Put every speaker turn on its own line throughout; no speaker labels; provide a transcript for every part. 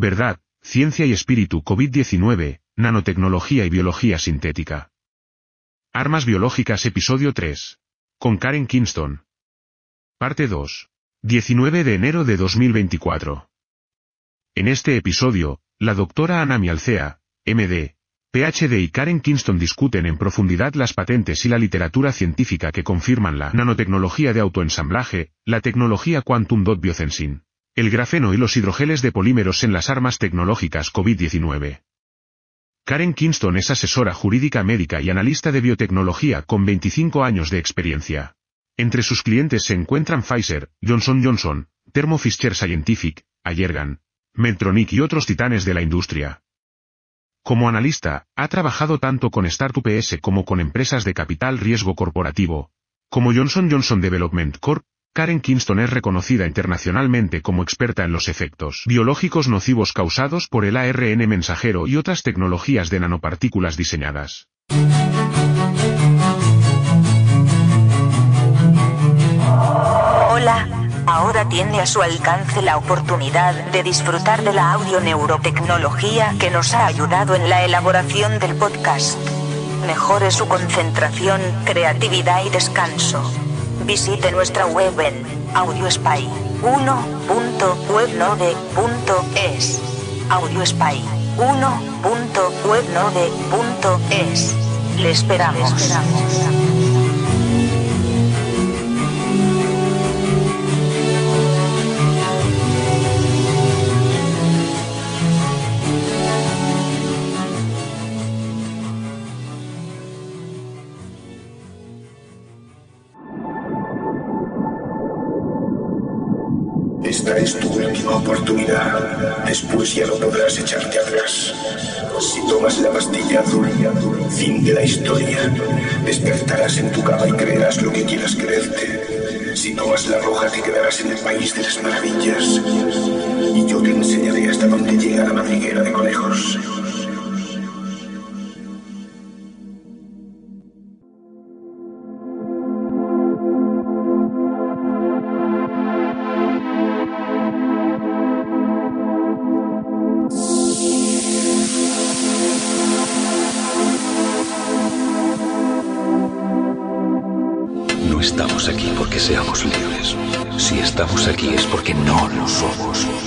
Verdad, ciencia y espíritu COVID-19, nanotecnología y biología sintética. Armas biológicas episodio 3. Con Karen Kingston. Parte 2. 19 de enero de 2024. En este episodio, la doctora Anami Alcea, MD, PhD y Karen Kingston discuten en profundidad las patentes y la literatura científica que confirman la nanotecnología de autoensamblaje, la tecnología Quantum Dot Biosensing, el grafeno y los hidrogeles de polímeros en las armas tecnológicas COVID-19. Karen Kingston es asesora jurídica médica y analista de biotecnología con 25 años de experiencia. Entre sus clientes se encuentran Pfizer, Johnson Johnson, Thermo Fisher Scientific, Ayergan, Medtronic y otros titanes de la industria. Como analista, ha trabajado tanto con Startup S como con empresas de capital riesgo corporativo. Como Johnson Johnson Development Corp., Karen Kingston es reconocida internacionalmente como experta en los efectos biológicos nocivos causados por el ARN mensajero y otras tecnologías de nanopartículas diseñadas.
Hola, ahora tiene a su alcance la oportunidad de disfrutar de la audio neurotecnología que nos ha ayudado en la elaboración del podcast. Mejore su concentración, creatividad y descanso. Visite nuestra web en audiospy1.webnode.es. Audiospy 1.webnode.es. Le esperamos.
Oportunidad. Después ya no podrás echarte atrás. Si tomas la pastilla azul, fin de la historia. Despertarás en tu cama y creerás lo que quieras creerte. Si tomas la roja, te quedarás en el país de las maravillas. Y yo te enseñaré hasta dónde llega la madriguera de conejos.
Aquí es porque no lo somos.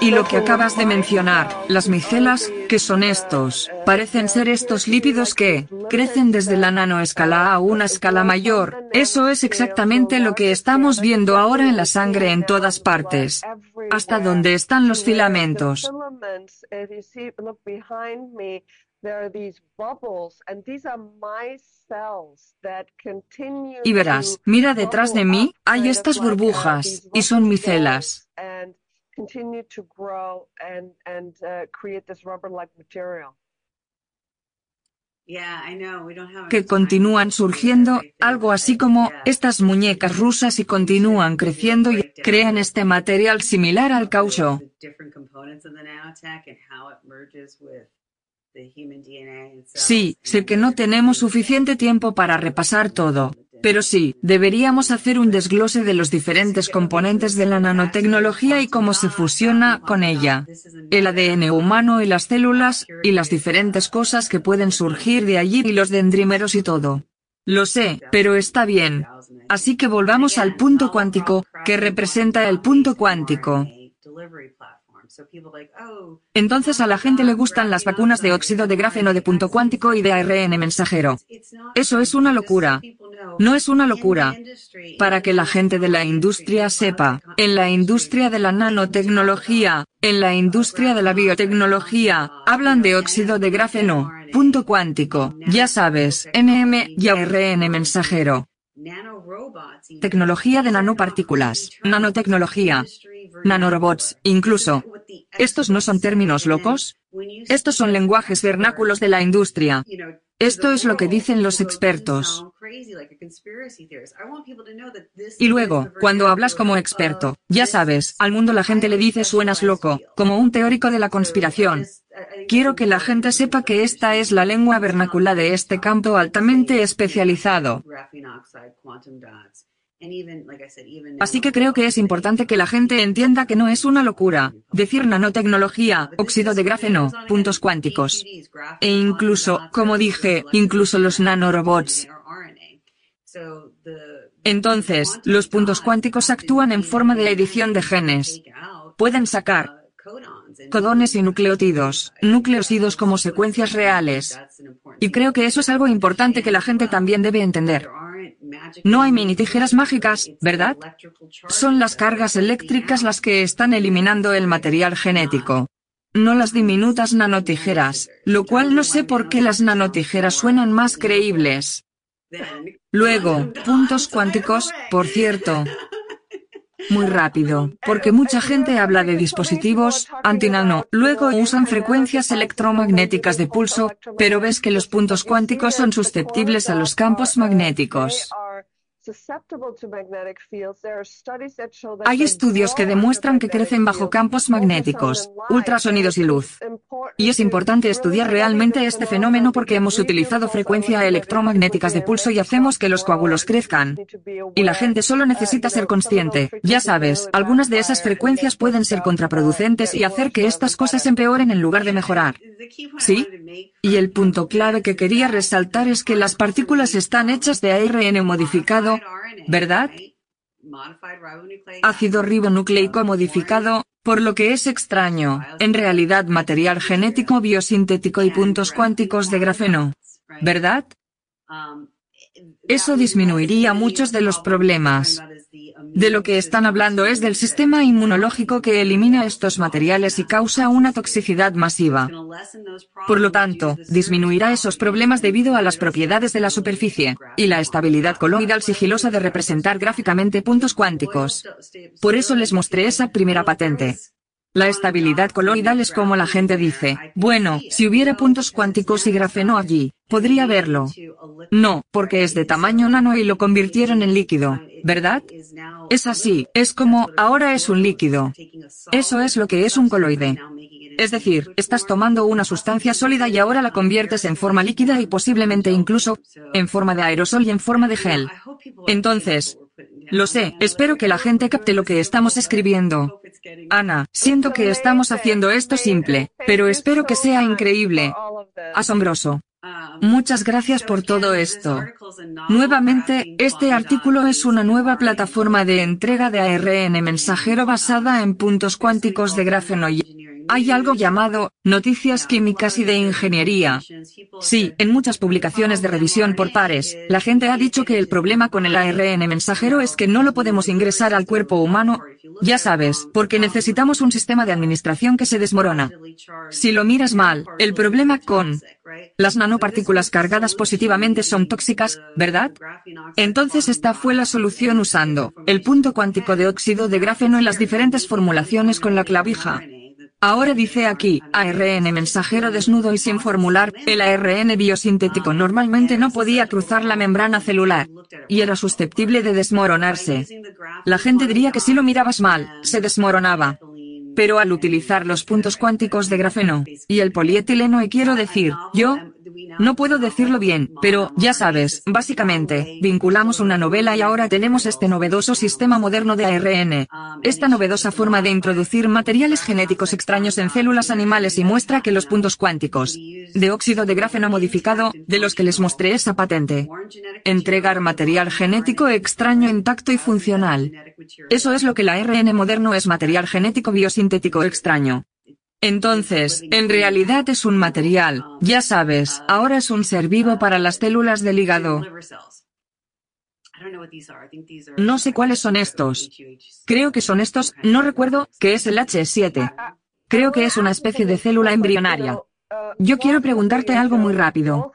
Y lo que acabas de mencionar, las micelas, ¿Qué son estos? Parecen ser estos lípidos que crecen desde la nanoescala a una escala mayor. Eso es exactamente lo que estamos viendo ahora en la sangre en todas partes. Hasta donde están los filamentos. Y verás, mira detrás de mí, hay estas burbujas, y son micelas. Que continúan surgiendo, algo así como estas muñecas rusas y continúan creciendo y crean este material similar al caucho. Sí, sé que no tenemos suficiente tiempo para repasar todo. Pero sí, deberíamos hacer un desglose de los diferentes componentes de la nanotecnología y cómo se fusiona con ella. El ADN humano y las células, y las diferentes cosas que pueden surgir de allí y los dendrímeros y todo. Lo sé, pero está bien. Así que volvamos al punto cuántico, que representa el punto cuántico. Entonces a la gente le gustan las vacunas de óxido de grafeno de punto cuántico y de ARN mensajero. Eso es una locura. No es una locura. Para que la gente de la industria sepa, en la industria de la nanotecnología, en la industria de la biotecnología, hablan de óxido de grafeno, punto cuántico, ya sabes, NM y ARN mensajero. Tecnología de nanopartículas, nanotecnología, nanorobots, incluso. ¿Estos no son términos locos? Estos son lenguajes vernáculos de la industria. Esto es lo que dicen los expertos. Y luego, cuando hablas como experto, ya sabes, al mundo la gente le dice suenas loco, como un teórico de la conspiración. Quiero que la gente sepa que esta es la lengua vernácula de este campo altamente especializado. Así que creo que es importante que la gente entienda que no es una locura decir nanotecnología, óxido de grafeno, puntos cuánticos. E incluso, como dije, incluso los nanorobots. Entonces, los puntos cuánticos actúan en forma de edición de genes. Pueden sacar codones y nucleótidos, nucleósidos como secuencias reales. Y creo que eso es algo importante que la gente también debe entender. No hay mini tijeras mágicas, ¿verdad? Son las cargas eléctricas las que están eliminando el material genético. No las diminutas nanotijeras, lo cual no sé por qué las nanotijeras suenan más creíbles. Luego, puntos cuánticos, por cierto, muy rápido, porque mucha gente habla de dispositivos antinano, luego usan frecuencias electromagnéticas de pulso, pero ves que los puntos cuánticos son susceptibles a los campos magnéticos. Hay estudios que demuestran que crecen bajo campos magnéticos, ultrasonidos y luz. Y es importante estudiar realmente este fenómeno porque hemos utilizado frecuencias electromagnéticas de pulso y hacemos que los coágulos crezcan. Y la gente solo necesita ser consciente. Ya sabes, algunas de esas frecuencias pueden ser contraproducentes y hacer que estas cosas empeoren en lugar de mejorar. ¿Sí? Y el punto clave que quería resaltar es que las partículas están hechas de ARN modificado, ¿verdad? Ácido ribonucleico modificado, por lo que es extraño, en realidad material genético biosintético y puntos cuánticos de grafeno, ¿verdad? Eso disminuiría muchos de los problemas. De lo que están hablando es del sistema inmunológico que elimina estos materiales y causa una toxicidad masiva. Por lo tanto, disminuirá esos problemas debido a las propiedades de la superficie y la estabilidad coloidal sigilosa de representar gráficamente puntos cuánticos. Por eso les mostré esa primera patente. La estabilidad coloidal es como la gente dice, bueno, si hubiera puntos cuánticos y grafeno allí, podría verlo. No, porque es de tamaño nano y lo convirtieron en líquido, ¿verdad? Es así, es como, ahora es un líquido. Eso es lo que es un coloide. Es decir, estás tomando una sustancia sólida y ahora la conviertes en forma líquida y posiblemente incluso en forma de aerosol y en forma de gel. Entonces, lo sé, espero que la gente capte lo que estamos escribiendo. Ana, siento que estamos haciendo esto simple, pero espero que sea increíble. Asombroso. Muchas gracias por todo esto. Nuevamente, este artículo es una nueva plataforma de entrega de ARN mensajero basada en puntos cuánticos de grafeno y Hay algo llamado noticias químicas y de ingeniería. Sí, en muchas publicaciones de revisión por pares, la gente ha dicho que el problema con el ARN mensajero es que no lo podemos ingresar al cuerpo humano, ya sabes, porque necesitamos un sistema de administración que se desmorona. Si lo miras mal, el problema con las nanopartículas cargadas positivamente son tóxicas, ¿verdad? Entonces esta fue la solución usando el punto cuántico de óxido de grafeno en las diferentes formulaciones con la clavija. Ahora dice aquí, ARN mensajero desnudo y sin formular, el ARN biosintético normalmente no podía cruzar la membrana celular, y era susceptible de desmoronarse. La gente diría que si lo mirabas mal, se desmoronaba. Pero al utilizar los puntos cuánticos de grafeno, y el polietileno y quiero decir, yo, no puedo decirlo bien, pero, ya sabes, básicamente, vinculamos una novela y ahora tenemos este novedoso sistema moderno de ARN. Esta novedosa forma de introducir materiales genéticos extraños en células animales y muestra que los puntos cuánticos de óxido de grafeno modificado, de los que les mostré esa patente, entregar material genético extraño intacto y funcional. Eso es lo que el ARN moderno es material genético biosintético extraño. Entonces, en realidad es un material, ya sabes, ahora es un ser vivo para las células del hígado. No sé cuáles son estos. Creo que son estos, no recuerdo, que es el H7. Creo que es una especie de célula embrionaria. Yo quiero preguntarte algo muy rápido.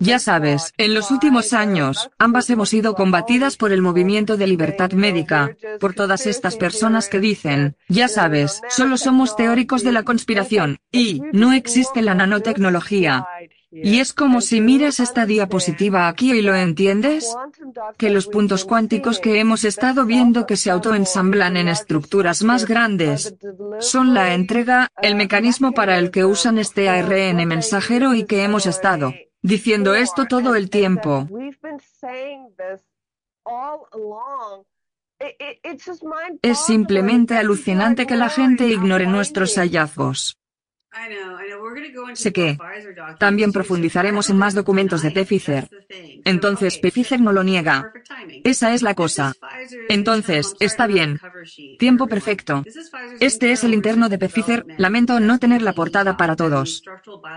Ya sabes, en los últimos años, ambas hemos sido combatidas por el movimiento de libertad médica, por todas estas personas que dicen, ya sabes, solo somos teóricos de la conspiración, y, no existe la nanotecnología. Y es como si miras esta diapositiva aquí y lo entiendes, que los puntos cuánticos que hemos estado viendo que se autoensamblan en estructuras más grandes son la entrega, el mecanismo para el que usan este ARN mensajero y que hemos estado diciendo esto todo el tiempo. Es simplemente alucinante que la gente ignore nuestros hallazgos. Sé que también profundizaremos en más documentos de Pfizer. Entonces Pfizer no lo niega. Esa es la cosa. Entonces, está bien. Tiempo perfecto. Este es el interno de Pfizer. Lamento no tener la portada para todos.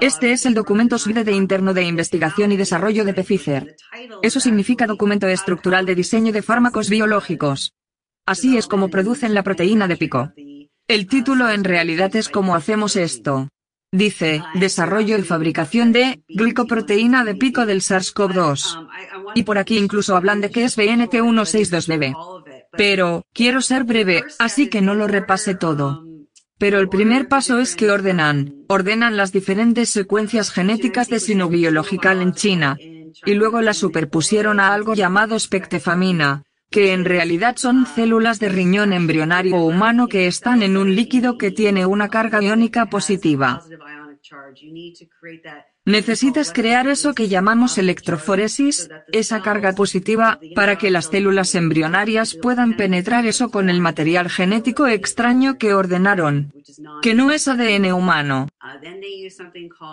Este es el documento SWIDE de interno de investigación y desarrollo de Pfizer. Eso significa documento estructural de diseño de fármacos biológicos. Así es como producen la proteína de pico. El título en realidad es cómo hacemos esto. Dice, desarrollo y fabricación de glicoproteína de pico del SARS-CoV-2. Y por aquí incluso hablan de que es BNT162BB. Pero, quiero ser breve, así que no lo repase todo. Pero el primer paso es que ordenan, ordenan las diferentes secuencias genéticas de sinobiological en China, y luego las superpusieron a algo llamado spectefamina, que en realidad son células de riñón embrionario humano que están en un líquido que tiene una carga iónica positiva. Necesitas crear eso que llamamos electroforesis, esa carga positiva, para que las células embrionarias puedan penetrar eso con el material genético extraño que ordenaron, que no es ADN humano.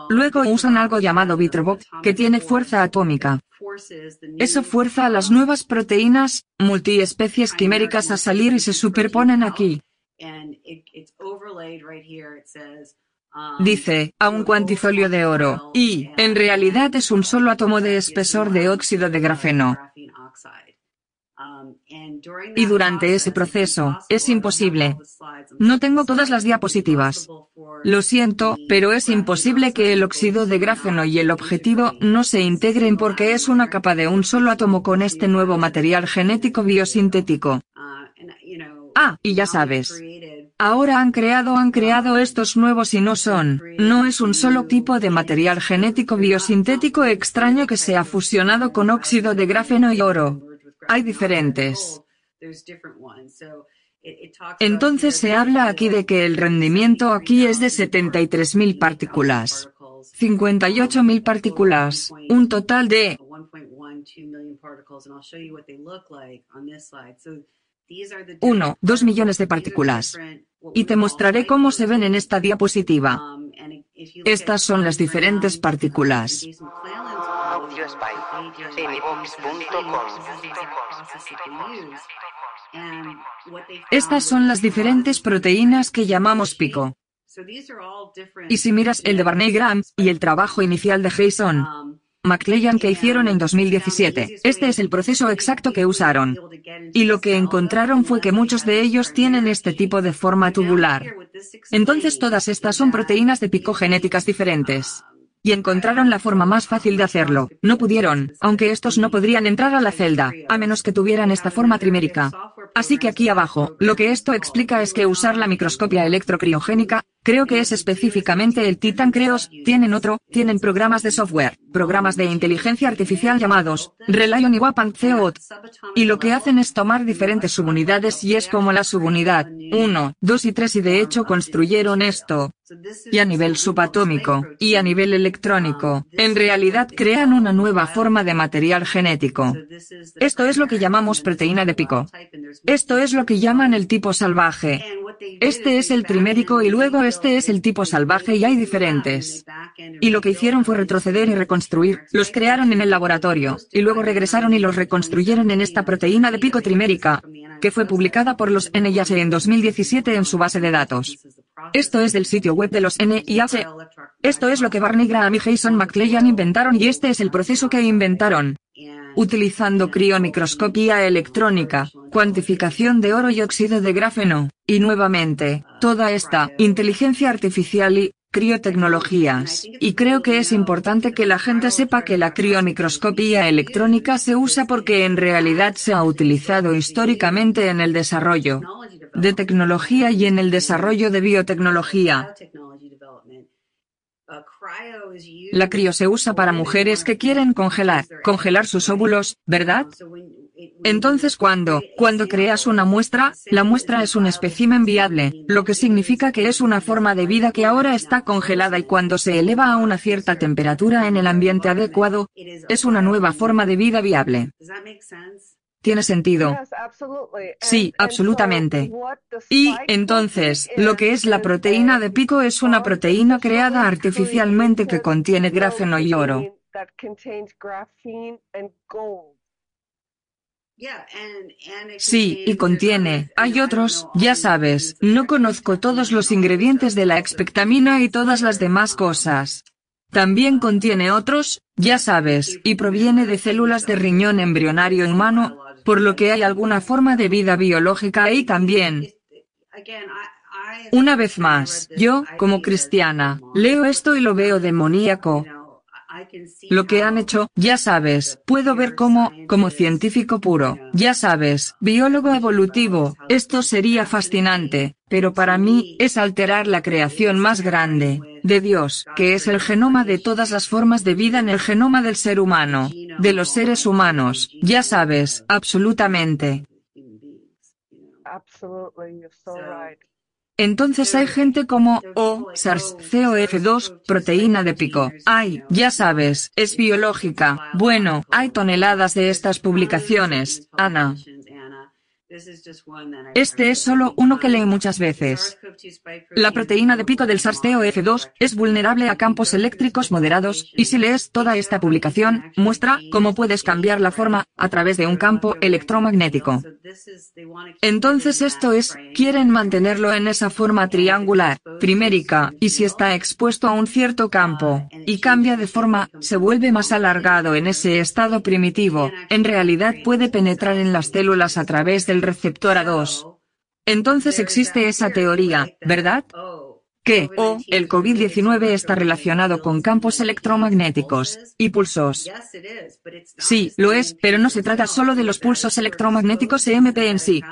Luego usan algo llamado Vitrobox, que tiene fuerza atómica. Eso fuerza a las nuevas proteínas, multiespecies quiméricas a salir y se superponen aquí. Dice, a un cuantifolio de oro, y, en realidad es un solo átomo de espesor de óxido de grafeno. Y durante ese proceso, es imposible. No tengo todas las diapositivas. Lo siento, pero es imposible que el óxido de grafeno y el objetivo no se integren porque es una capa de un solo átomo con este nuevo material genético biosintético. Ah, y ya sabes. Ahora han creado han creado estos nuevos y no son, no es un solo tipo de material genético biosintético extraño que se ha fusionado con óxido de grafeno y oro. Hay diferentes. Entonces se habla aquí de que el rendimiento aquí es de 73.000 partículas. 58.000 partículas, un total de 1, 2 millones de partículas. Y te mostraré cómo se ven en esta diapositiva. Estas son las diferentes partículas. Estas son las diferentes proteínas que llamamos pico. Y si miras el de Barney Graham, y el trabajo inicial de Jason McClellan que hicieron en 2017, este es el proceso exacto que usaron. Y lo que encontraron fue que muchos de ellos tienen este tipo de forma tubular. Entonces todas estas son proteínas de picogenéticas diferentes y encontraron la forma más fácil de hacerlo. No pudieron, aunque estos no podrían entrar a la celda, a menos que tuvieran esta forma trimérica. Así que aquí abajo, lo que esto explica es que usar la microscopia electrocriogénica, creo que es específicamente el Titan Creos, tienen otro, tienen programas de software, programas de inteligencia artificial llamados Relion y Wapan Theot. Y lo que hacen es tomar diferentes subunidades y es como la subunidad 1, 2 y 3 y de hecho construyeron esto y a nivel subatómico, y a nivel electrónico, en realidad crean una nueva forma de material genético. Esto es lo que llamamos proteína de pico. Esto es lo que llaman el tipo salvaje. Este es el trimérico y luego este es el tipo salvaje y hay diferentes. Y lo que hicieron fue retroceder y reconstruir, los crearon en el laboratorio, y luego regresaron y los reconstruyeron en esta proteína de pico trimérica, que fue publicada por los NIH en 2017 en su base de datos. Esto es del sitio web de los NIH. Esto es lo que Barney Graham y Jason McClellan inventaron y este es el proceso que inventaron. Utilizando criomicroscopía electrónica, cuantificación de oro y óxido de grafeno, y nuevamente, toda esta inteligencia artificial y criotecnologías, y creo que es importante que la gente sepa que la criomicroscopía electrónica se usa porque en realidad se ha utilizado históricamente en el desarrollo de tecnología y en el desarrollo de biotecnología. La crio se usa para mujeres que quieren congelar, congelar sus óvulos, ¿verdad? Entonces cuando, cuando creas una muestra, la muestra es un espécimen viable, lo que significa que es una forma de vida que ahora está congelada y cuando se eleva a una cierta temperatura en el ambiente adecuado, es una nueva forma de vida viable. ¿Tiene sentido? Sí, absolutamente. Y, entonces, lo que es la proteína de pico es una proteína creada artificialmente que contiene grafeno y oro. Sí, y contiene, hay otros, ya sabes, no conozco todos los ingredientes de la expectamina y todas las demás cosas. También contiene otros, ya sabes, y proviene de células de riñón embrionario humano, por lo que hay alguna forma de vida biológica ahí también. Una vez más, yo, como cristiana, leo esto y lo veo demoníaco. Lo que han hecho, ya sabes, puedo ver como, como científico puro, ya sabes, biólogo evolutivo, esto sería fascinante, pero para mí, es alterar la creación más grande, de Dios, que es el genoma de todas las formas de vida en el genoma del ser humano, de los seres humanos, ya sabes, absolutamente. Entonces hay gente como O, SARS-CoV-2, proteína de pico. Ay, ya sabes, es biológica. Bueno, hay toneladas de estas publicaciones, Ana. Este es solo uno que lee muchas veces. La proteína de pico del SARS-CoV-2 es vulnerable a campos eléctricos moderados, y si lees toda esta publicación, muestra cómo puedes cambiar la forma a través de un campo electromagnético. Entonces esto es, quieren mantenerlo en esa forma triangular, primérica, y si está expuesto a un cierto campo, y cambia de forma, se vuelve más alargado en ese estado primitivo, en realidad puede penetrar en las células a través del receptor A2. Entonces existe esa teoría, ¿verdad? que, o, el COVID-19 está relacionado con campos electromagnéticos y pulsos. Sí, lo es, pero no se trata solo de los pulsos electromagnéticos EMP en sí.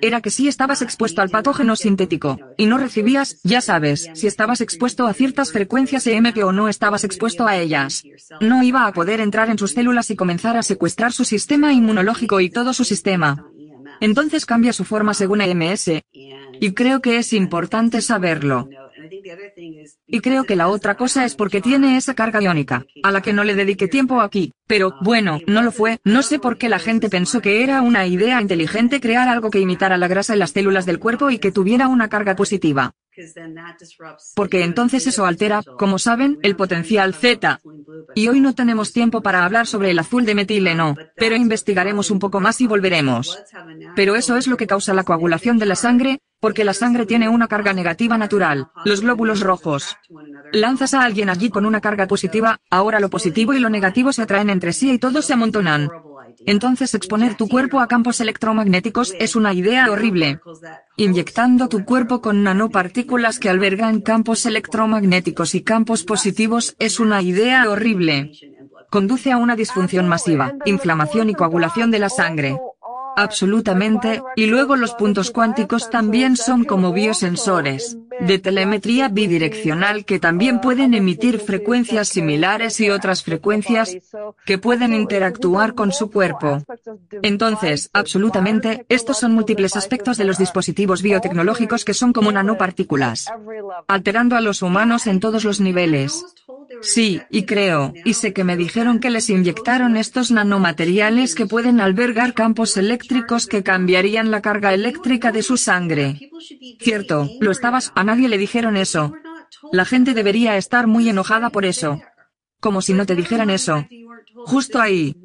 Era que si estabas expuesto al patógeno sintético y no recibías, ya sabes, si estabas expuesto a ciertas frecuencias EMP o no estabas expuesto a ellas. No iba a poder entrar en sus células y comenzar a secuestrar su sistema inmunológico y todo su sistema. Entonces cambia su forma según EMS. Y creo que es importante saberlo. Y creo que la otra cosa es porque tiene esa carga iónica, a la que no le dediqué tiempo aquí. Pero, bueno, no lo fue, no sé por qué la gente pensó que era una idea inteligente crear algo que imitara la grasa en las células del cuerpo y que tuviera una carga positiva. Porque entonces eso altera, como saben, el potencial Z. Y hoy no tenemos tiempo para hablar sobre el azul de metileno, pero investigaremos un poco más y volveremos. Pero eso es lo que causa la coagulación de la sangre, porque la sangre tiene una carga negativa natural, los glóbulos rojos. Lanzas a alguien allí con una carga positiva, ahora lo positivo y lo negativo se atraen entre sí y todos se amontonan. Entonces exponer tu cuerpo a campos electromagnéticos es una idea horrible. Inyectando tu cuerpo con nanopartículas que albergan campos electromagnéticos y campos positivos es una idea horrible. Conduce a una disfunción masiva, inflamación y coagulación de la sangre. Absolutamente, y luego los puntos cuánticos también son como biosensores, de telemetría bidireccional que también pueden emitir frecuencias similares y otras frecuencias, que pueden interactuar con su cuerpo. Entonces, absolutamente, estos son múltiples aspectos de los dispositivos biotecnológicos que son como nanopartículas, alterando a los humanos en todos los niveles. Sí, y creo, y sé que me dijeron que les inyectaron estos nanomateriales que pueden albergar campos eléctricos que cambiarían la carga eléctrica de su sangre. Cierto, lo estabas, a nadie le dijeron eso. La gente debería estar muy enojada por eso. Como si no te dijeran eso. Justo ahí.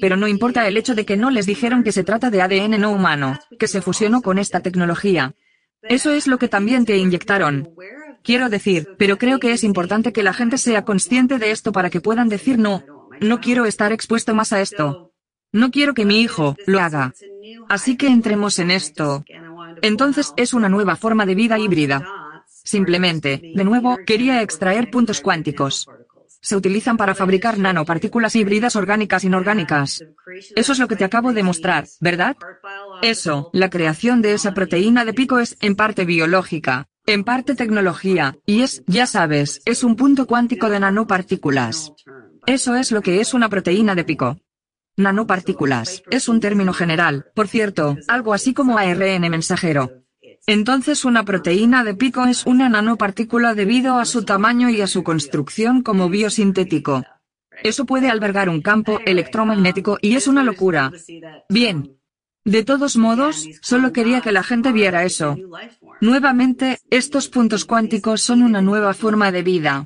Pero no importa el hecho de que no les dijeron que se trata de ADN no humano, que se fusionó con esta tecnología. Eso es lo que también te inyectaron. Quiero decir, pero creo que es importante que la gente sea consciente de esto para que puedan decir no, no quiero estar expuesto más a esto. No quiero que mi hijo lo haga. Así que entremos en esto. Entonces es una nueva forma de vida híbrida. Simplemente, de nuevo, quería extraer puntos cuánticos. Se utilizan para fabricar nanopartículas híbridas orgánicas inorgánicas. Eso es lo que te acabo de mostrar, ¿verdad? Eso, la creación de esa proteína de pico es en parte biológica, en parte tecnología, y es, ya sabes, es un punto cuántico de nanopartículas. Eso es lo que es una proteína de pico. Nanopartículas, es un término general, por cierto, algo así como ARN mensajero. Entonces una proteína de pico es una nanopartícula debido a su tamaño y a su construcción como biosintético. Eso puede albergar un campo electromagnético y es una locura. Bien. De todos modos, solo quería que la gente viera eso. Nuevamente, estos puntos cuánticos son una nueva forma de vida.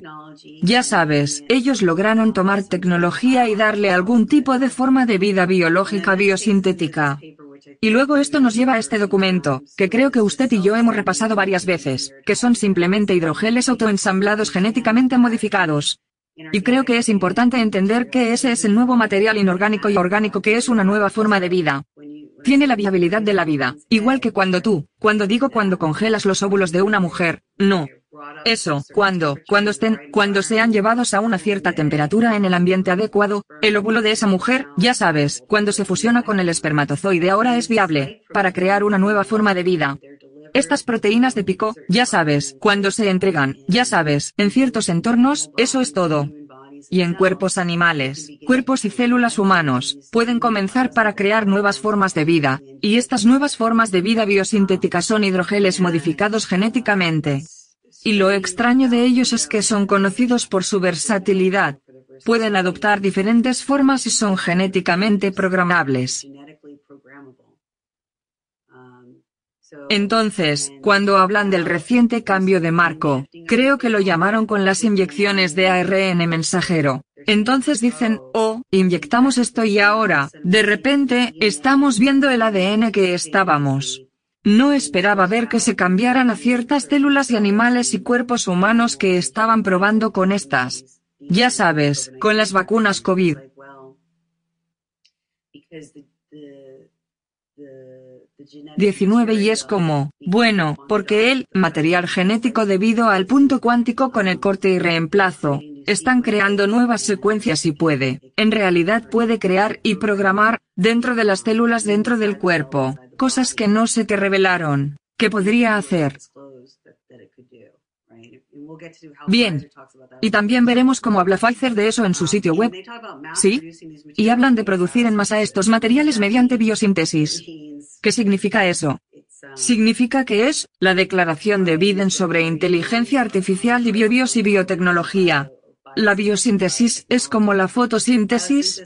Ya sabes, ellos lograron tomar tecnología y darle algún tipo de forma de vida biológica biosintética. Y luego esto nos lleva a este documento, que creo que usted y yo hemos repasado varias veces, que son simplemente hidrogeles autoensamblados genéticamente modificados. Y creo que es importante entender que ese es el nuevo material inorgánico y orgánico que es una nueva forma de vida. Tiene la viabilidad de la vida, igual que cuando tú, cuando digo cuando congelas los óvulos de una mujer, no. Eso, cuando, cuando estén, cuando sean llevados a una cierta temperatura en el ambiente adecuado, el óvulo de esa mujer, ya sabes, cuando se fusiona con el espermatozoide ahora es viable, para crear una nueva forma de vida. Estas proteínas de pico, ya sabes, cuando se entregan, ya sabes, en ciertos entornos, eso es todo y en cuerpos animales, cuerpos y células humanos, pueden comenzar para crear nuevas formas de vida, y estas nuevas formas de vida biosintéticas son hidrogeles modificados genéticamente. Y lo extraño de ellos es que son conocidos por su versatilidad. Pueden adoptar diferentes formas y son genéticamente programables. Entonces, cuando hablan del reciente cambio de marco, creo que lo llamaron con las inyecciones de ARN mensajero. Entonces dicen, oh, inyectamos esto y ahora, de repente, estamos viendo el ADN que estábamos. No esperaba ver que se cambiaran a ciertas células y animales y cuerpos humanos que estaban probando con estas. Ya sabes, con las vacunas COVID. 19 y es como, bueno, porque el material genético debido al punto cuántico con el corte y reemplazo, están creando nuevas secuencias y puede, en realidad puede crear y programar, dentro de las células dentro del cuerpo, cosas que no se te revelaron, que podría hacer. Bien. Y también veremos cómo habla Pfizer de eso en su sitio web. ¿Sí? Y hablan de producir en masa estos materiales mediante biosíntesis. ¿Qué significa eso? Significa que es la declaración de Biden sobre inteligencia artificial y biobios y biotecnología. La biosíntesis es como la fotosíntesis.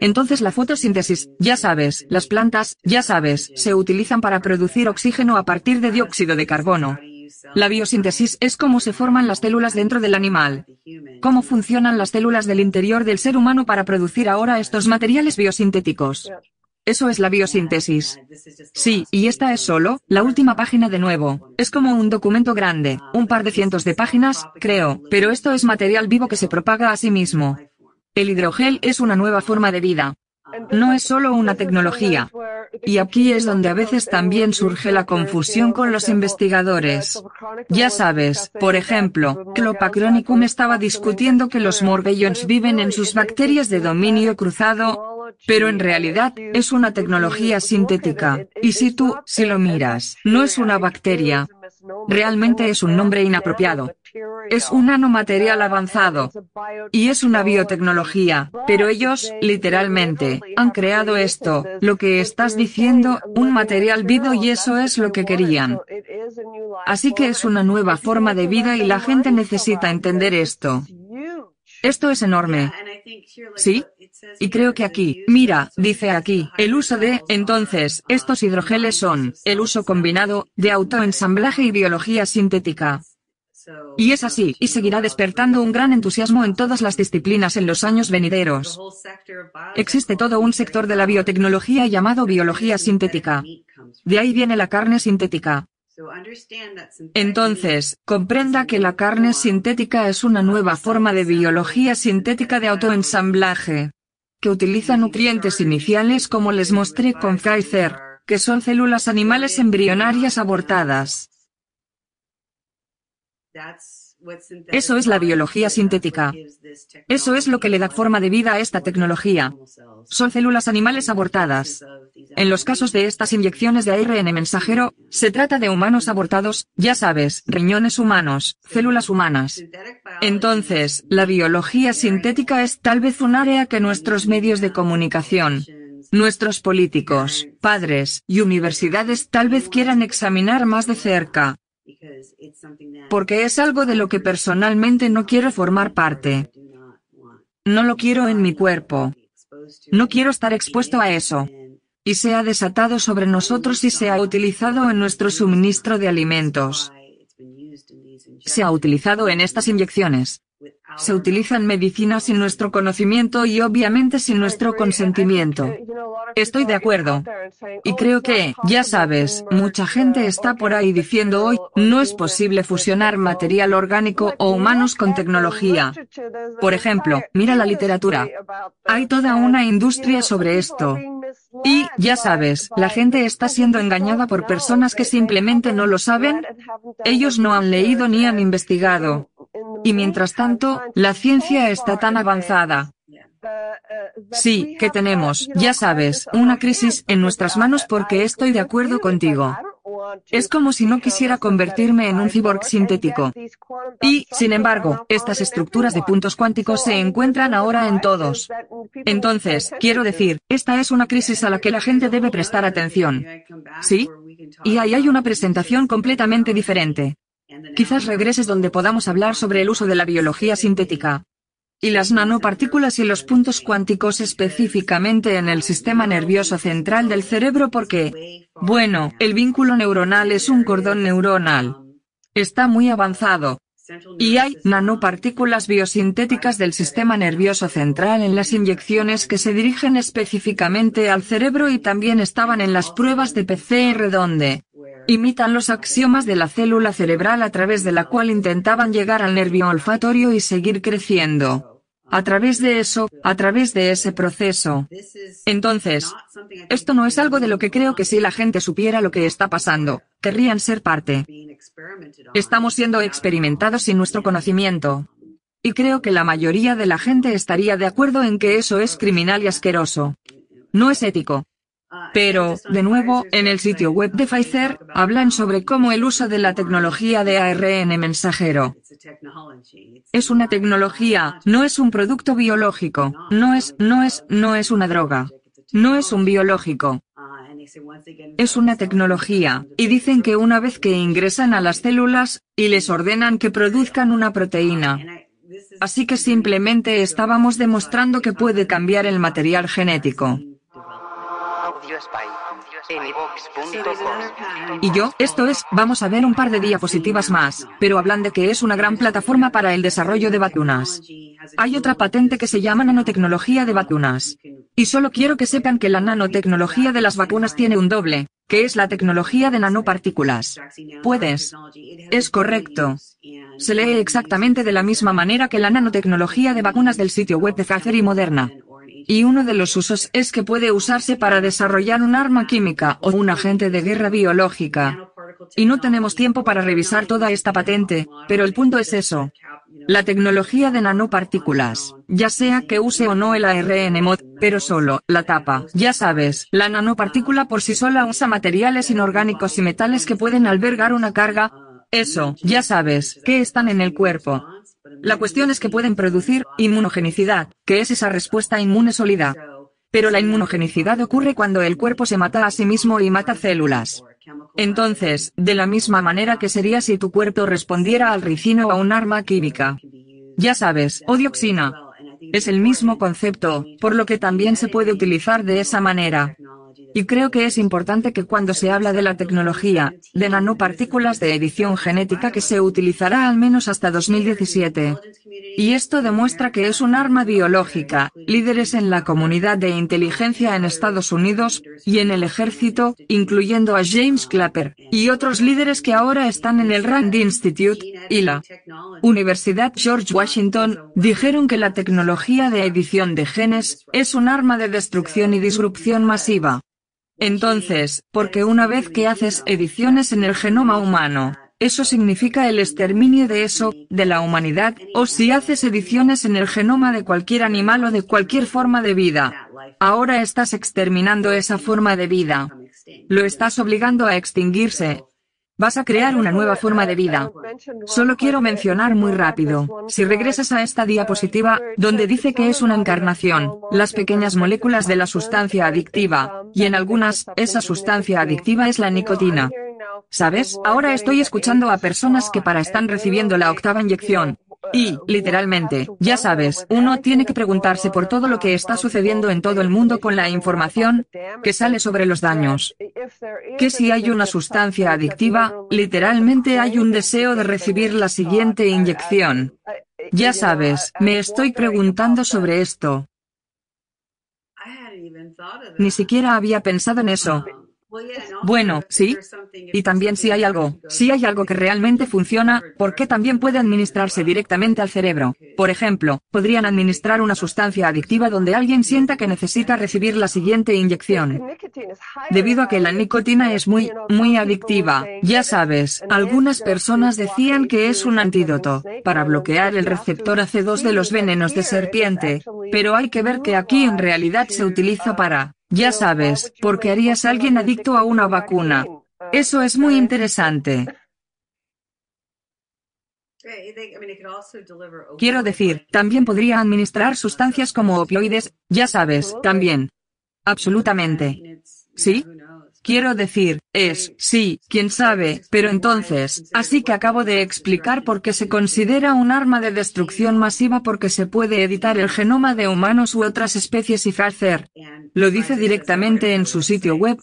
Entonces la fotosíntesis, ya sabes, las plantas, ya sabes, se utilizan para producir oxígeno a partir de dióxido de carbono. La biosíntesis es cómo se forman las células dentro del animal. Cómo funcionan las células del interior del ser humano para producir ahora estos materiales biosintéticos. Eso es la biosíntesis. Sí, y esta es solo, la última página de nuevo. Es como un documento grande, un par de cientos de páginas, creo, pero esto es material vivo que se propaga a sí mismo. El hidrogel es una nueva forma de vida. No es solo una tecnología. Y aquí es donde a veces también surge la confusión con los investigadores. Ya sabes, por ejemplo, Clopacronicum estaba discutiendo que los morbellions viven en sus bacterias de dominio cruzado, pero en realidad es una tecnología sintética. Y si tú, si lo miras, no es una bacteria. Realmente es un nombre inapropiado. Es un nanomaterial avanzado. Y es una biotecnología. Pero ellos, literalmente, han creado esto, lo que estás diciendo, un material vivo y eso es lo que querían. Así que es una nueva forma de vida y la gente necesita entender esto. Esto es enorme. ¿Sí? Y creo que aquí, mira, dice aquí, el uso de, entonces, estos hidrogeles son, el uso combinado, de autoensamblaje y biología sintética. Y es así, y seguirá despertando un gran entusiasmo en todas las disciplinas en los años venideros. Existe todo un sector de la biotecnología llamado biología sintética. De ahí viene la carne sintética. Entonces, comprenda que la carne sintética es una nueva forma de biología sintética de autoensamblaje, que utiliza nutrientes iniciales como les mostré con Kaiser, que son células animales embrionarias abortadas. Eso es la biología sintética. Eso es lo que le da forma de vida a esta tecnología. Son células animales abortadas. En los casos de estas inyecciones de ARN mensajero, se trata de humanos abortados, ya sabes, riñones humanos, células humanas. Entonces, la biología sintética es tal vez un área que nuestros medios de comunicación, nuestros políticos, padres y universidades tal vez quieran examinar más de cerca. Porque es algo de lo que personalmente no quiero formar parte. No lo quiero en mi cuerpo. No quiero estar expuesto a eso. Y se ha desatado sobre nosotros y se ha utilizado en nuestro suministro de alimentos. Se ha utilizado en estas inyecciones. Se utilizan medicinas sin nuestro conocimiento y obviamente sin nuestro consentimiento. Estoy de acuerdo. Y creo que, ya sabes, mucha gente está por ahí diciendo hoy, no es posible fusionar material orgánico o humanos con tecnología. Por ejemplo, mira la literatura. Hay toda una industria sobre esto. Y, ya sabes, la gente está siendo engañada por personas que simplemente no lo saben. Ellos no han leído ni han investigado. Y mientras tanto, la ciencia está tan avanzada. Sí, que tenemos, ya sabes, una crisis en nuestras manos porque estoy de acuerdo contigo. Es como si no quisiera convertirme en un cyborg sintético. Y, sin embargo, estas estructuras de puntos cuánticos se encuentran ahora en todos. Entonces, quiero decir, esta es una crisis a la que la gente debe prestar atención. ¿Sí? Y ahí hay una presentación completamente diferente. Quizás regreses donde podamos hablar sobre el uso de la biología sintética y las nanopartículas y los puntos cuánticos específicamente en el sistema nervioso central del cerebro porque, bueno, el vínculo neuronal es un cordón neuronal. Está muy avanzado. Y hay nanopartículas biosintéticas del sistema nervioso central en las inyecciones que se dirigen específicamente al cerebro y también estaban en las pruebas de PCR donde imitan los axiomas de la célula cerebral a través de la cual intentaban llegar al nervio olfatorio y seguir creciendo a través de eso, a través de ese proceso. Entonces, esto no es algo de lo que creo que si la gente supiera lo que está pasando, querrían ser parte. Estamos siendo experimentados sin nuestro conocimiento. Y creo que la mayoría de la gente estaría de acuerdo en que eso es criminal y asqueroso. No es ético. Pero, de nuevo, en el sitio web de Pfizer, hablan sobre cómo el uso de la tecnología de ARN mensajero es una tecnología, no es un producto biológico, no es, no es, no es una droga, no es un biológico. Es una tecnología, y dicen que una vez que ingresan a las células, y les ordenan que produzcan una proteína. Así que simplemente estábamos demostrando que puede cambiar el material genético. Y yo, esto es, vamos a ver un par de diapositivas más, pero hablan de que es una gran plataforma para el desarrollo de vacunas. Hay otra patente que se llama nanotecnología de vacunas. Y solo quiero que sepan que la nanotecnología de las vacunas tiene un doble, que es la tecnología de nanopartículas. Puedes. Es correcto. Se lee exactamente de la misma manera que la nanotecnología de vacunas del sitio web de Pfizer y Moderna. Y uno de los usos es que puede usarse para desarrollar un arma química o un agente de guerra biológica. Y no tenemos tiempo para revisar toda esta patente, pero el punto es eso. La tecnología de nanopartículas, ya sea que use o no el ARN mod, pero solo, la tapa, ya sabes, la nanopartícula por sí sola usa materiales inorgánicos y metales que pueden albergar una carga, eso, ya sabes, que están en el cuerpo. La cuestión es que pueden producir inmunogenicidad, que es esa respuesta inmune sólida. Pero la inmunogenicidad ocurre cuando el cuerpo se mata a sí mismo y mata células. Entonces, de la misma manera que sería si tu cuerpo respondiera al ricino o a un arma química. Ya sabes, o dioxina. Es el mismo concepto, por lo que también se puede utilizar de esa manera. Y creo que es importante que cuando se habla de la tecnología de nanopartículas de edición genética que se utilizará al menos hasta 2017. Y esto demuestra que es un arma biológica. Líderes en la comunidad de inteligencia en Estados Unidos y en el ejército, incluyendo a James Clapper, y otros líderes que ahora están en el Rand Institute y la Universidad George Washington, dijeron que la tecnología de edición de genes es un arma de destrucción y disrupción masiva. Entonces, porque una vez que haces ediciones en el genoma humano, eso significa el exterminio de eso, de la humanidad, o si haces ediciones en el genoma de cualquier animal o de cualquier forma de vida. Ahora estás exterminando esa forma de vida. Lo estás obligando a extinguirse, Vas a crear una nueva forma de vida. Solo quiero mencionar muy rápido, si regresas a esta diapositiva, donde dice que es una encarnación, las pequeñas moléculas de la sustancia adictiva, y en algunas, esa sustancia adictiva es la nicotina. ¿Sabes? Ahora estoy escuchando a personas que para están recibiendo la octava inyección, y, literalmente, ya sabes, uno tiene que preguntarse por todo lo que está sucediendo en todo el mundo con la información que sale sobre los daños. Que si hay una sustancia adictiva, literalmente hay un deseo de recibir la siguiente inyección. Ya sabes, me estoy preguntando sobre esto. Ni siquiera había pensado en eso. Bueno, sí. Y también si hay algo, si hay algo que realmente funciona, ¿por qué también puede administrarse directamente al cerebro? Por ejemplo, podrían administrar una sustancia adictiva donde alguien sienta que necesita recibir la siguiente inyección. Debido a que la nicotina es muy, muy adictiva, ya sabes, algunas personas decían que es un antídoto para bloquear el receptor AC2 de los venenos de serpiente, pero hay que ver que aquí en realidad se utiliza para ya sabes, porque harías a alguien adicto a una vacuna. Eso es muy interesante. Quiero decir, también podría administrar sustancias como opioides, ya sabes, también. Absolutamente. ¿Sí? Quiero decir, es, sí, quién sabe, pero entonces, así que acabo de explicar por qué se considera un arma de destrucción masiva porque se puede editar el genoma de humanos u otras especies y hacer. Lo dice directamente en su sitio web.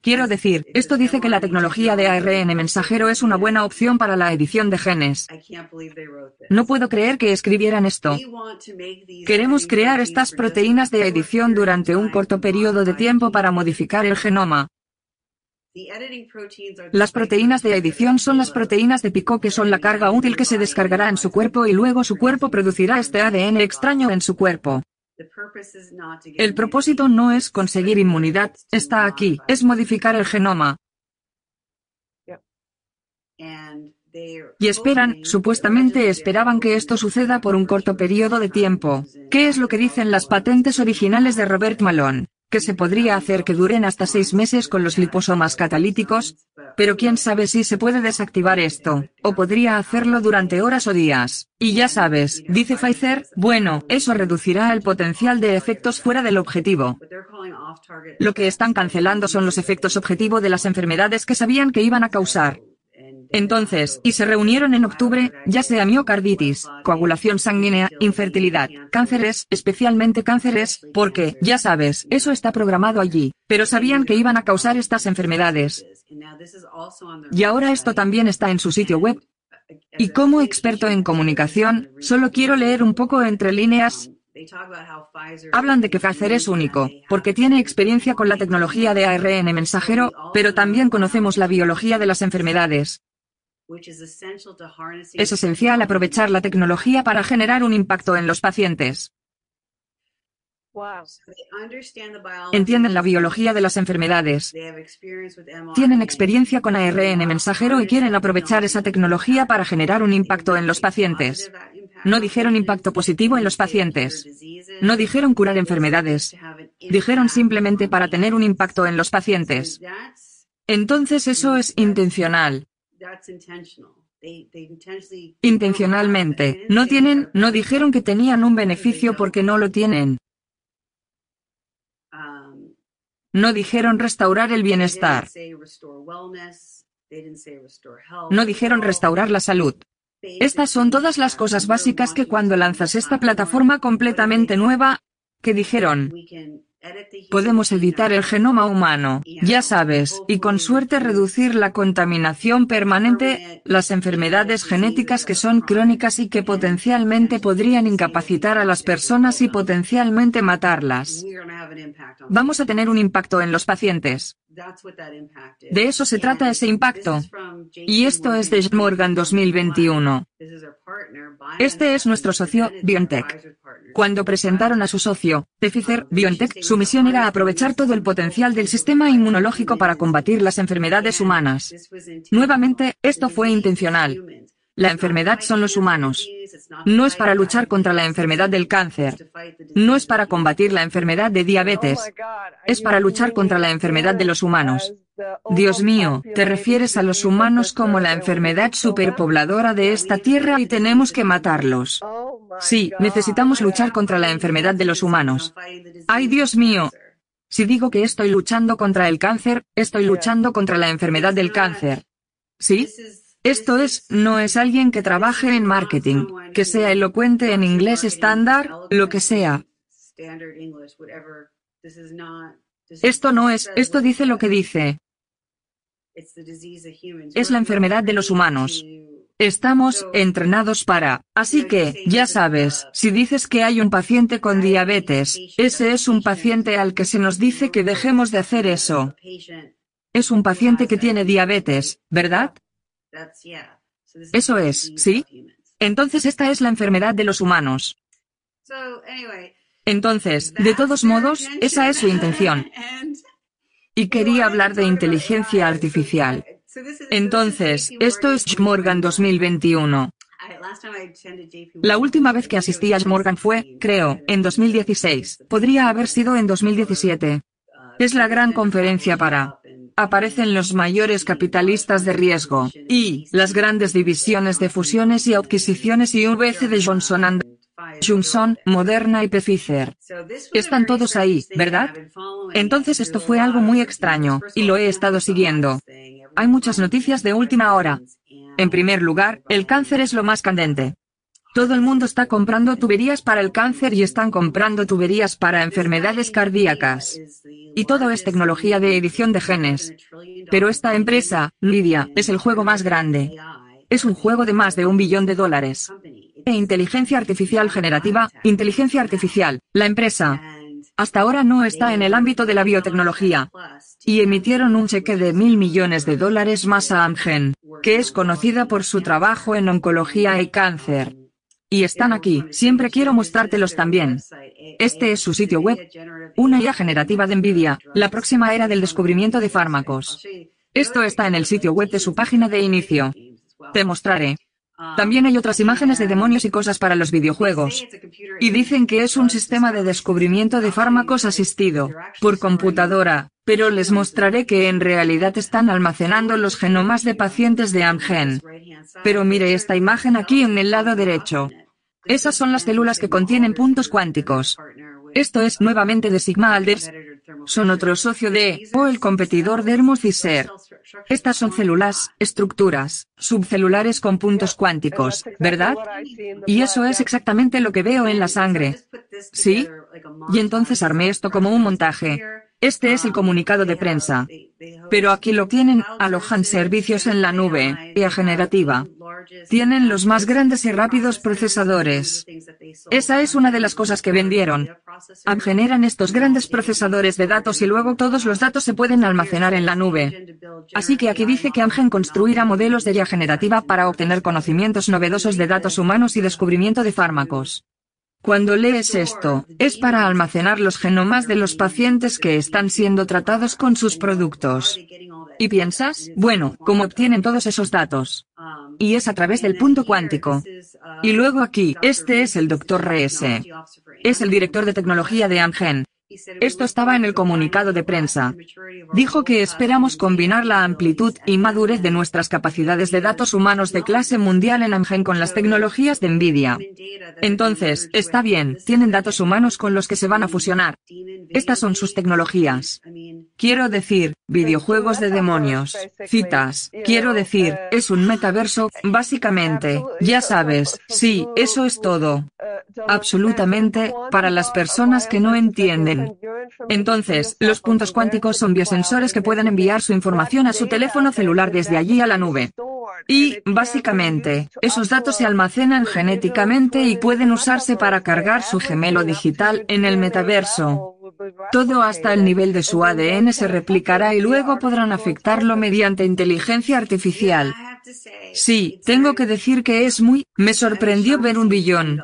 Quiero decir, esto dice que la tecnología de ARN mensajero es una buena opción para la edición de genes. No puedo creer que escribieran esto. Queremos crear estas proteínas de edición durante un corto periodo de tiempo para modificar el genoma. Las proteínas de edición son las proteínas de pico que son la carga útil que se descargará en su cuerpo y luego su cuerpo producirá este ADN extraño en su cuerpo. El propósito no es conseguir inmunidad, está aquí, es modificar el genoma. Y esperan, supuestamente esperaban que esto suceda por un corto periodo de tiempo. ¿Qué es lo que dicen las patentes originales de Robert Malone? Que se podría hacer que duren hasta seis meses con los liposomas catalíticos, pero quién sabe si se puede desactivar esto, o podría hacerlo durante horas o días. Y ya sabes, dice Pfizer, bueno, eso reducirá el potencial de efectos fuera del objetivo. Lo que están cancelando son los efectos objetivo de las enfermedades que sabían que iban a causar. Entonces, y se reunieron en octubre, ya sea miocarditis, coagulación sanguínea, infertilidad, cánceres, especialmente cánceres, porque, ya sabes, eso está programado allí, pero sabían que iban a causar estas enfermedades. Y ahora esto también está en su sitio web. Y como experto en comunicación, solo quiero leer un poco entre líneas, Hablan de que Pfizer es único, porque tiene experiencia con la tecnología de ARN mensajero, pero también conocemos la biología de las enfermedades. Es esencial aprovechar la tecnología para generar un impacto en los pacientes. Entienden la biología de las enfermedades. Tienen experiencia con ARN mensajero y quieren aprovechar esa tecnología para generar un impacto en los pacientes. No dijeron impacto positivo en los pacientes. No dijeron curar enfermedades. Dijeron simplemente para tener un impacto en los pacientes. Entonces eso es intencional. Intencionalmente. No tienen, no dijeron que tenían un beneficio porque no lo tienen. No dijeron restaurar el bienestar. No dijeron restaurar la salud. Estas son todas las cosas básicas que cuando lanzas esta plataforma completamente nueva, que dijeron, Podemos editar el genoma humano, ya sabes, y con suerte reducir la contaminación permanente, las enfermedades genéticas que son crónicas y que potencialmente podrían incapacitar a las personas y potencialmente matarlas. Vamos a tener un impacto en los pacientes. De eso se trata ese impacto. Y esto es de Morgan 2021. Este es nuestro socio, BioNTech. Cuando presentaron a su socio, Pfizer, BioNTech, su misión era aprovechar todo el potencial del sistema inmunológico para combatir las enfermedades humanas. Nuevamente, esto fue intencional. La enfermedad son los humanos. No es para luchar contra la enfermedad del cáncer. No es para combatir la enfermedad de diabetes. Es para luchar contra la enfermedad de los humanos. Dios mío, te refieres a los humanos como la enfermedad superpobladora de esta tierra y tenemos que matarlos. Sí, necesitamos luchar contra la enfermedad de los humanos. Ay, Dios mío. Si digo que estoy luchando contra el cáncer, estoy luchando contra la enfermedad del cáncer. ¿Sí? Esto es, no es alguien que trabaje en marketing, que sea elocuente en inglés estándar, lo que sea. Esto no es, esto dice lo que dice. Es la enfermedad de los humanos. Estamos entrenados para, así que, ya sabes, si dices que hay un paciente con diabetes, ese es un paciente al que se nos dice que dejemos de hacer eso. Es un paciente que tiene diabetes, ¿verdad? Eso es, ¿sí? Entonces esta es la enfermedad de los humanos. Entonces, de todos modos, esa es su intención. Y quería hablar de inteligencia artificial. Entonces, esto es Morgan 2021. La última vez que asistí a Morgan fue, creo, en 2016. Podría haber sido en 2017. Es la gran conferencia para aparecen los mayores capitalistas de riesgo, y las grandes divisiones de fusiones y adquisiciones y VC de Johnson Johnson, Moderna y Pfizer. Están todos ahí, ¿verdad? Entonces esto fue algo muy extraño, y lo he estado siguiendo. Hay muchas noticias de última hora. En primer lugar, el cáncer es lo más candente. Todo el mundo está comprando tuberías para el cáncer y están comprando tuberías para enfermedades cardíacas. Y todo es tecnología de edición de genes. Pero esta empresa, Lydia, es el juego más grande. Es un juego de más de un billón de dólares. Inteligencia artificial generativa, inteligencia artificial, la empresa. Hasta ahora no está en el ámbito de la biotecnología. Y emitieron un cheque de mil millones de dólares más a Amgen, que es conocida por su trabajo en oncología y cáncer. Y están aquí, siempre quiero mostrártelos también. Este es su sitio web. Una IA generativa de Nvidia, la próxima era del descubrimiento de fármacos. Esto está en el sitio web de su página de inicio. Te mostraré. También hay otras imágenes de demonios y cosas para los videojuegos. Y dicen que es un sistema de descubrimiento de fármacos asistido por computadora, pero les mostraré que en realidad están almacenando los genomas de pacientes de Amgen. Pero mire esta imagen aquí en el lado derecho. Esas son las células que contienen puntos cuánticos. Esto es nuevamente de Sigma Alders. Son otro socio de, o el competidor de Hermociser. Estas son células, estructuras, subcelulares con puntos cuánticos, ¿verdad? Y eso es exactamente lo que veo en la sangre. ¿Sí? Y entonces armé esto como un montaje. Este es el comunicado de prensa. Pero aquí lo tienen, alojan servicios en la nube, IA generativa. Tienen los más grandes y rápidos procesadores. Esa es una de las cosas que vendieron. Generan estos grandes procesadores de datos y luego todos los datos se pueden almacenar en la nube. Así que aquí dice que Amgen construirá modelos de IA generativa para obtener conocimientos novedosos de datos humanos y descubrimiento de fármacos. Cuando lees esto, es para almacenar los genomas de los pacientes que están siendo tratados con sus productos. ¿Y piensas? Bueno, ¿cómo obtienen todos esos datos? Y es a través del punto cuántico. Y luego aquí, este es el Dr. Reese. Es el director de tecnología de Amgen. Esto estaba en el comunicado de prensa. Dijo que esperamos combinar la amplitud y madurez de nuestras capacidades de datos humanos de clase mundial en Amgen con las tecnologías de Nvidia. Entonces, está bien, tienen datos humanos con los que se van a fusionar. Estas son sus tecnologías. Quiero decir, videojuegos de demonios, citas, quiero decir, es un metaverso, básicamente, ya sabes, sí, eso es todo. Absolutamente, para las personas que no entienden. Entonces, los puntos cuánticos son biosensores que pueden enviar su información a su teléfono celular desde allí a la nube. Y, básicamente, esos datos se almacenan genéticamente y pueden usarse para cargar su gemelo digital en el metaverso. Todo hasta el nivel de su ADN se replicará y luego podrán afectarlo mediante inteligencia artificial. Sí, tengo que decir que es muy... Me sorprendió ver un billón.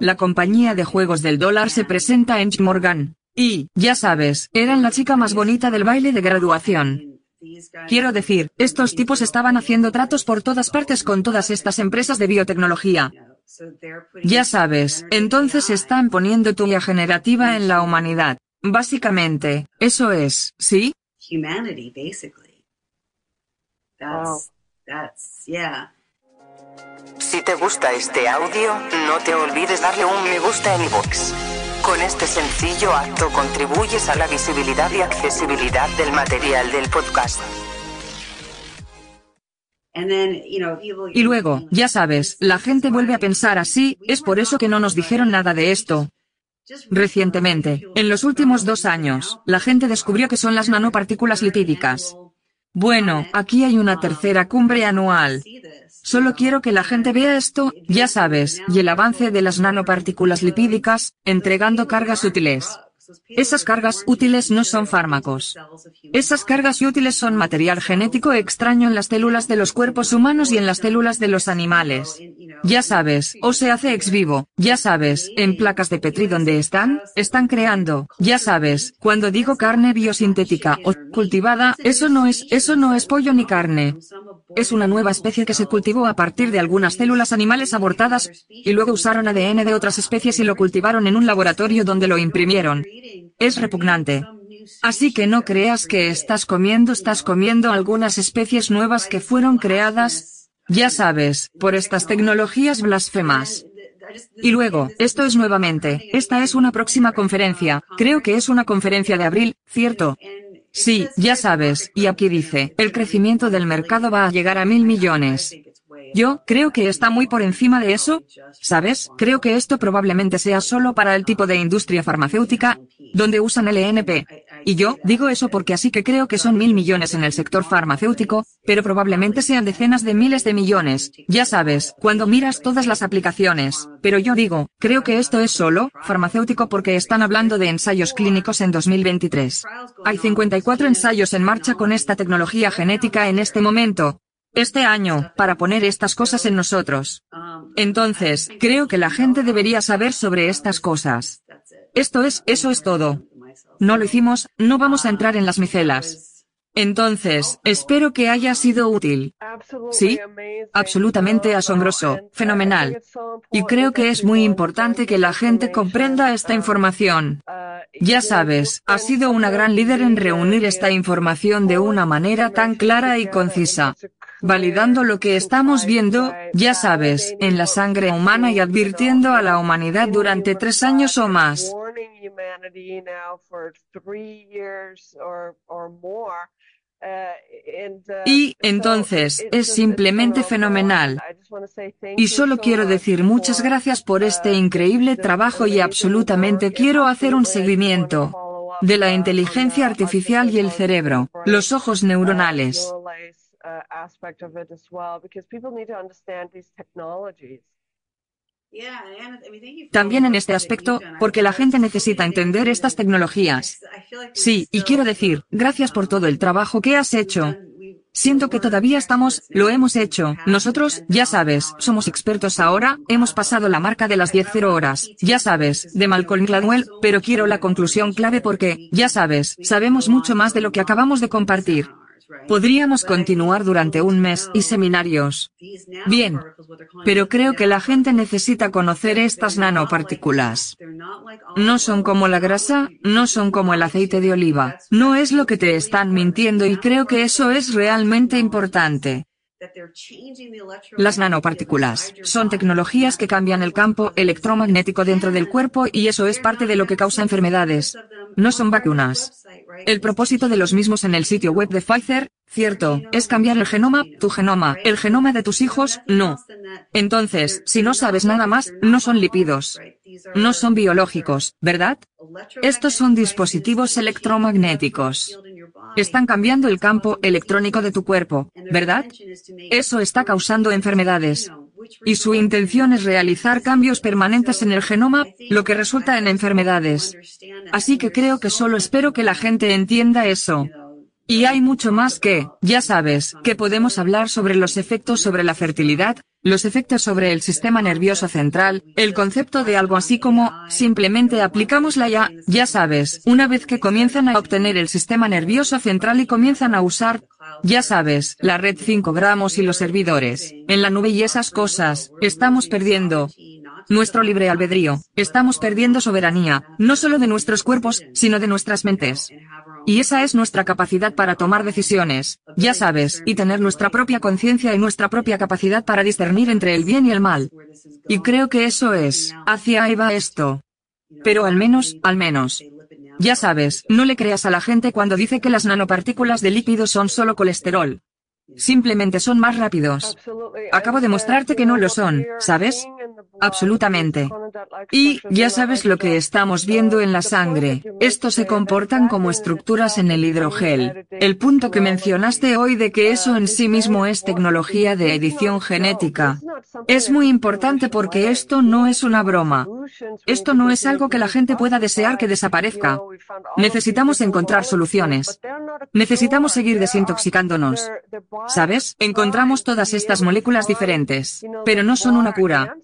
La compañía de juegos del dólar se presenta en Morgan. Y, ya sabes, eran la chica más bonita del baile de graduación. Quiero decir, estos tipos estaban haciendo tratos por todas partes con todas estas empresas de biotecnología. Ya sabes, entonces están poniendo tu IA generativa en la humanidad. Básicamente, eso es, ¿sí?
Si te gusta este audio, no te olvides darle un me gusta en iVoox. Con este sencillo acto contribuyes a la visibilidad y accesibilidad del material del podcast.
Y luego, ya sabes, la gente vuelve a pensar así, es por eso que no nos dijeron nada de esto. Recientemente, en los últimos dos años, la gente descubrió que son las nanopartículas lipídicas. Bueno, aquí hay una tercera cumbre anual. Solo quiero que la gente vea esto, ya sabes, y el avance de las nanopartículas lipídicas, entregando cargas útiles. Esas cargas útiles no son fármacos. Esas cargas útiles son material genético extraño en las células de los cuerpos humanos y en las células de los animales. Ya sabes, o se hace ex vivo, ya sabes, en placas de Petri donde están, están creando, ya sabes, cuando digo carne biosintética o cultivada, eso no es, eso no es pollo ni carne. Es una nueva especie que se cultivó a partir de algunas células animales abortadas, y luego usaron ADN de otras especies y lo cultivaron en un laboratorio donde lo imprimieron. Es repugnante. Así que no creas que estás comiendo, estás comiendo algunas especies nuevas que fueron creadas, ya sabes, por estas tecnologías blasfemas. Y luego, esto es nuevamente, esta es una próxima conferencia, creo que es una conferencia de abril, ¿cierto? Sí, ya sabes, y aquí dice, el crecimiento del mercado va a llegar a mil millones. Yo creo que está muy por encima de eso, ¿sabes? Creo que esto probablemente sea solo para el tipo de industria farmacéutica, donde usan LNP. Y yo digo eso porque así que creo que son mil millones en el sector farmacéutico, pero probablemente sean decenas de miles de millones, ya sabes, cuando miras todas las aplicaciones. Pero yo digo, creo que esto es solo farmacéutico porque están hablando de ensayos clínicos en 2023. Hay 54 ensayos en marcha con esta tecnología genética en este momento, este año, para poner estas cosas en nosotros. Entonces, creo que la gente debería saber sobre estas cosas. Esto es, eso es todo. No lo hicimos, no vamos a entrar en las micelas. Entonces, espero que haya sido útil. Sí, absolutamente asombroso, fenomenal. Y creo que es muy importante que la gente comprenda esta información. Ya sabes, ha sido una gran líder en reunir esta información de una manera tan clara y concisa validando lo que estamos viendo, ya sabes, en la sangre humana y advirtiendo a la humanidad durante tres años o más. Y entonces es simplemente fenomenal. Y solo quiero decir muchas gracias por este increíble trabajo y absolutamente quiero hacer un seguimiento de la inteligencia artificial y el cerebro, los ojos neuronales. También en este aspecto, porque la gente necesita entender estas tecnologías. Sí, y quiero decir, gracias por todo el trabajo que has hecho. Siento que todavía estamos, lo hemos hecho. Nosotros, ya sabes, somos expertos ahora, hemos pasado la marca de las 10 horas, ya sabes, de Malcolm Gladwell, pero quiero la conclusión clave porque, ya sabes, sabemos mucho más de lo que acabamos de compartir. Podríamos continuar durante un mes y seminarios. Bien. Pero creo que la gente necesita conocer estas nanopartículas. No son como la grasa, no son como el aceite de oliva. No es lo que te están mintiendo y creo que eso es realmente importante. Las nanopartículas son tecnologías que cambian el campo electromagnético dentro del cuerpo y eso es parte de lo que causa enfermedades. No son vacunas. El propósito de los mismos en el sitio web de Pfizer, cierto, es cambiar el genoma, tu genoma, el genoma de tus hijos, no. Entonces, si no sabes nada más, no son lípidos. No son biológicos, ¿verdad? Estos son dispositivos electromagnéticos. Están cambiando el campo electrónico de tu cuerpo, ¿verdad? Eso está causando enfermedades. Y su intención es realizar cambios permanentes en el genoma, lo que resulta en enfermedades. Así que creo que solo espero que la gente entienda eso. Y hay mucho más que, ya sabes, que podemos hablar sobre los efectos sobre la fertilidad, los efectos sobre el sistema nervioso central, el concepto de algo así como, simplemente aplicamos la ya, ya sabes, una vez que comienzan a obtener el sistema nervioso central y comienzan a usar, ya sabes, la red 5 gramos y los servidores, en la nube y esas cosas, estamos perdiendo nuestro libre albedrío, estamos perdiendo soberanía, no solo de nuestros cuerpos, sino de nuestras mentes. Y esa es nuestra capacidad para tomar decisiones, ya sabes, y tener nuestra propia conciencia y nuestra propia capacidad para discernir entre el bien y el mal. Y creo que eso es, hacia ahí va esto. Pero al menos, al menos. Ya sabes, no le creas a la gente cuando dice que las nanopartículas de lípido son solo colesterol. Simplemente son más rápidos. Acabo de mostrarte que no lo son, ¿sabes? Absolutamente. Y, ya sabes lo que estamos viendo en la sangre, estos se comportan como estructuras en el hidrogel. El punto que mencionaste hoy de que eso en sí mismo es tecnología de edición genética. Es muy importante porque esto no es una broma. Esto no es algo que la gente pueda desear que desaparezca. Necesitamos encontrar soluciones. Necesitamos seguir desintoxicándonos. ¿Sabes? Encontramos todas estas moléculas diferentes, pero no son una cura.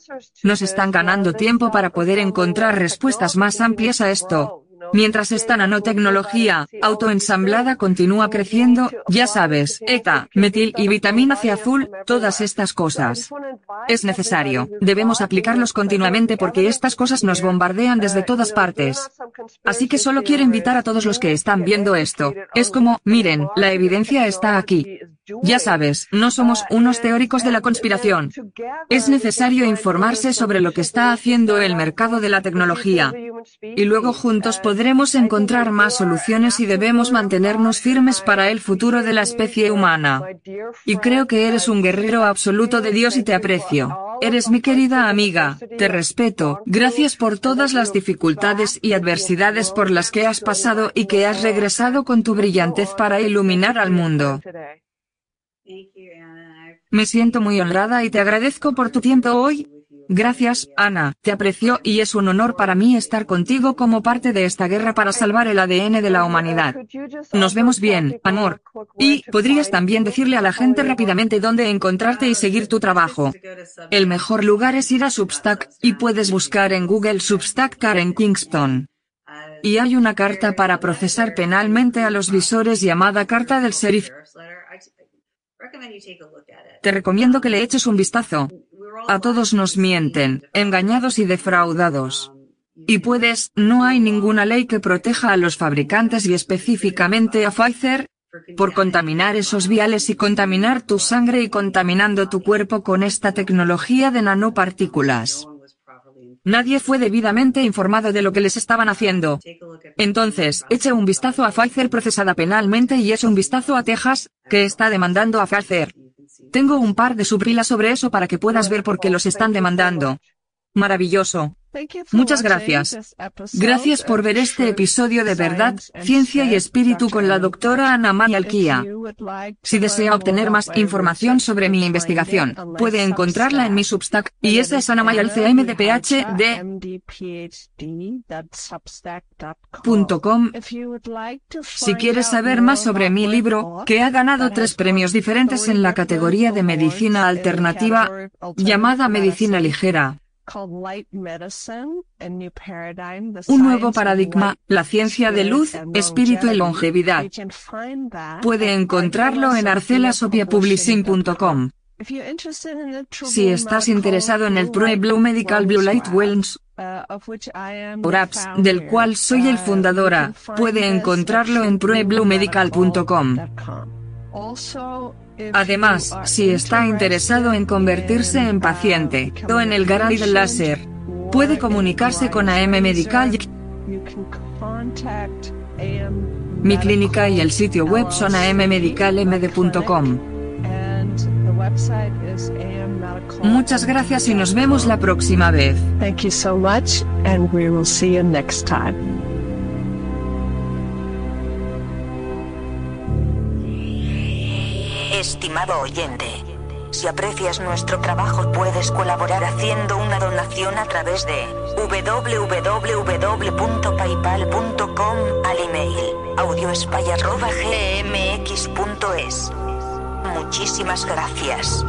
Nos están ganando tiempo para poder encontrar respuestas más amplias a esto. Mientras esta nanotecnología, autoensamblada continúa creciendo, ya sabes, ETA, metil y vitamina C azul, todas estas cosas. Es necesario, debemos aplicarlos continuamente porque estas cosas nos bombardean desde todas partes. Así que solo quiero invitar a todos los que están viendo esto. Es como, miren, la evidencia está aquí. Ya sabes, no somos unos teóricos de la conspiración. Es necesario informarse sobre lo que está haciendo el mercado de la tecnología. Y luego juntos podremos encontrar más soluciones y debemos mantenernos firmes para el futuro de la especie humana. Y creo que eres un guerrero absoluto de Dios y te aprecio. Eres mi querida amiga, te respeto, gracias por todas las dificultades y adversidades por las que has pasado y que has regresado con tu brillantez para iluminar al mundo. Me siento muy honrada y te agradezco por tu tiempo hoy. Gracias, Ana, te aprecio y es un honor para mí estar contigo como parte de esta guerra para salvar el ADN de la humanidad. Nos vemos bien, amor. Y, podrías también decirle a la gente rápidamente dónde encontrarte y seguir tu trabajo. El mejor lugar es ir a Substack, y puedes buscar en Google Substack Karen Kingston. Y hay una carta para procesar penalmente a los visores llamada Carta del Sheriff. Te recomiendo que le eches un vistazo. A todos nos mienten, engañados y defraudados. Y puedes, no hay ninguna ley que proteja a los fabricantes y específicamente a Pfizer, por contaminar esos viales y contaminar tu sangre y contaminando tu cuerpo con esta tecnología de nanopartículas. Nadie fue debidamente informado de lo que les estaban haciendo. Entonces, eche un vistazo a Pfizer procesada penalmente y eche un vistazo a Texas, que está demandando a Pfizer. Tengo un par de subrilas sobre eso para que puedas ver por qué los están demandando. Maravilloso. Muchas gracias. Gracias por ver este episodio de Verdad, Ciencia y Espíritu con la doctora Ana Alquía. Si desea obtener más información sobre mi investigación, puede encontrarla en mi Substack, y esa es anamayalcmdphd.com. Si quieres saber más sobre mi libro, que ha ganado tres premios diferentes en la categoría de medicina alternativa, llamada Medicina Ligera, un nuevo paradigma, la ciencia de luz, espíritu y longevidad. Puede encontrarlo en arcelasopiapublishing.com. Si estás interesado en el True Blue Medical Blue Light Wellness, apps, del cual soy el fundadora, puede encontrarlo en truebluemedical.com. Además, si está interesado en convertirse en paciente, o en el garage del láser, puede comunicarse con AM Medical. Mi clínica y el sitio web son ammedicalmd.com. Muchas gracias y nos vemos la próxima vez.
Estimado oyente, si aprecias nuestro trabajo puedes colaborar haciendo una donación a través de www.paypal.com al email audioespy.gmx.es. Muchísimas gracias.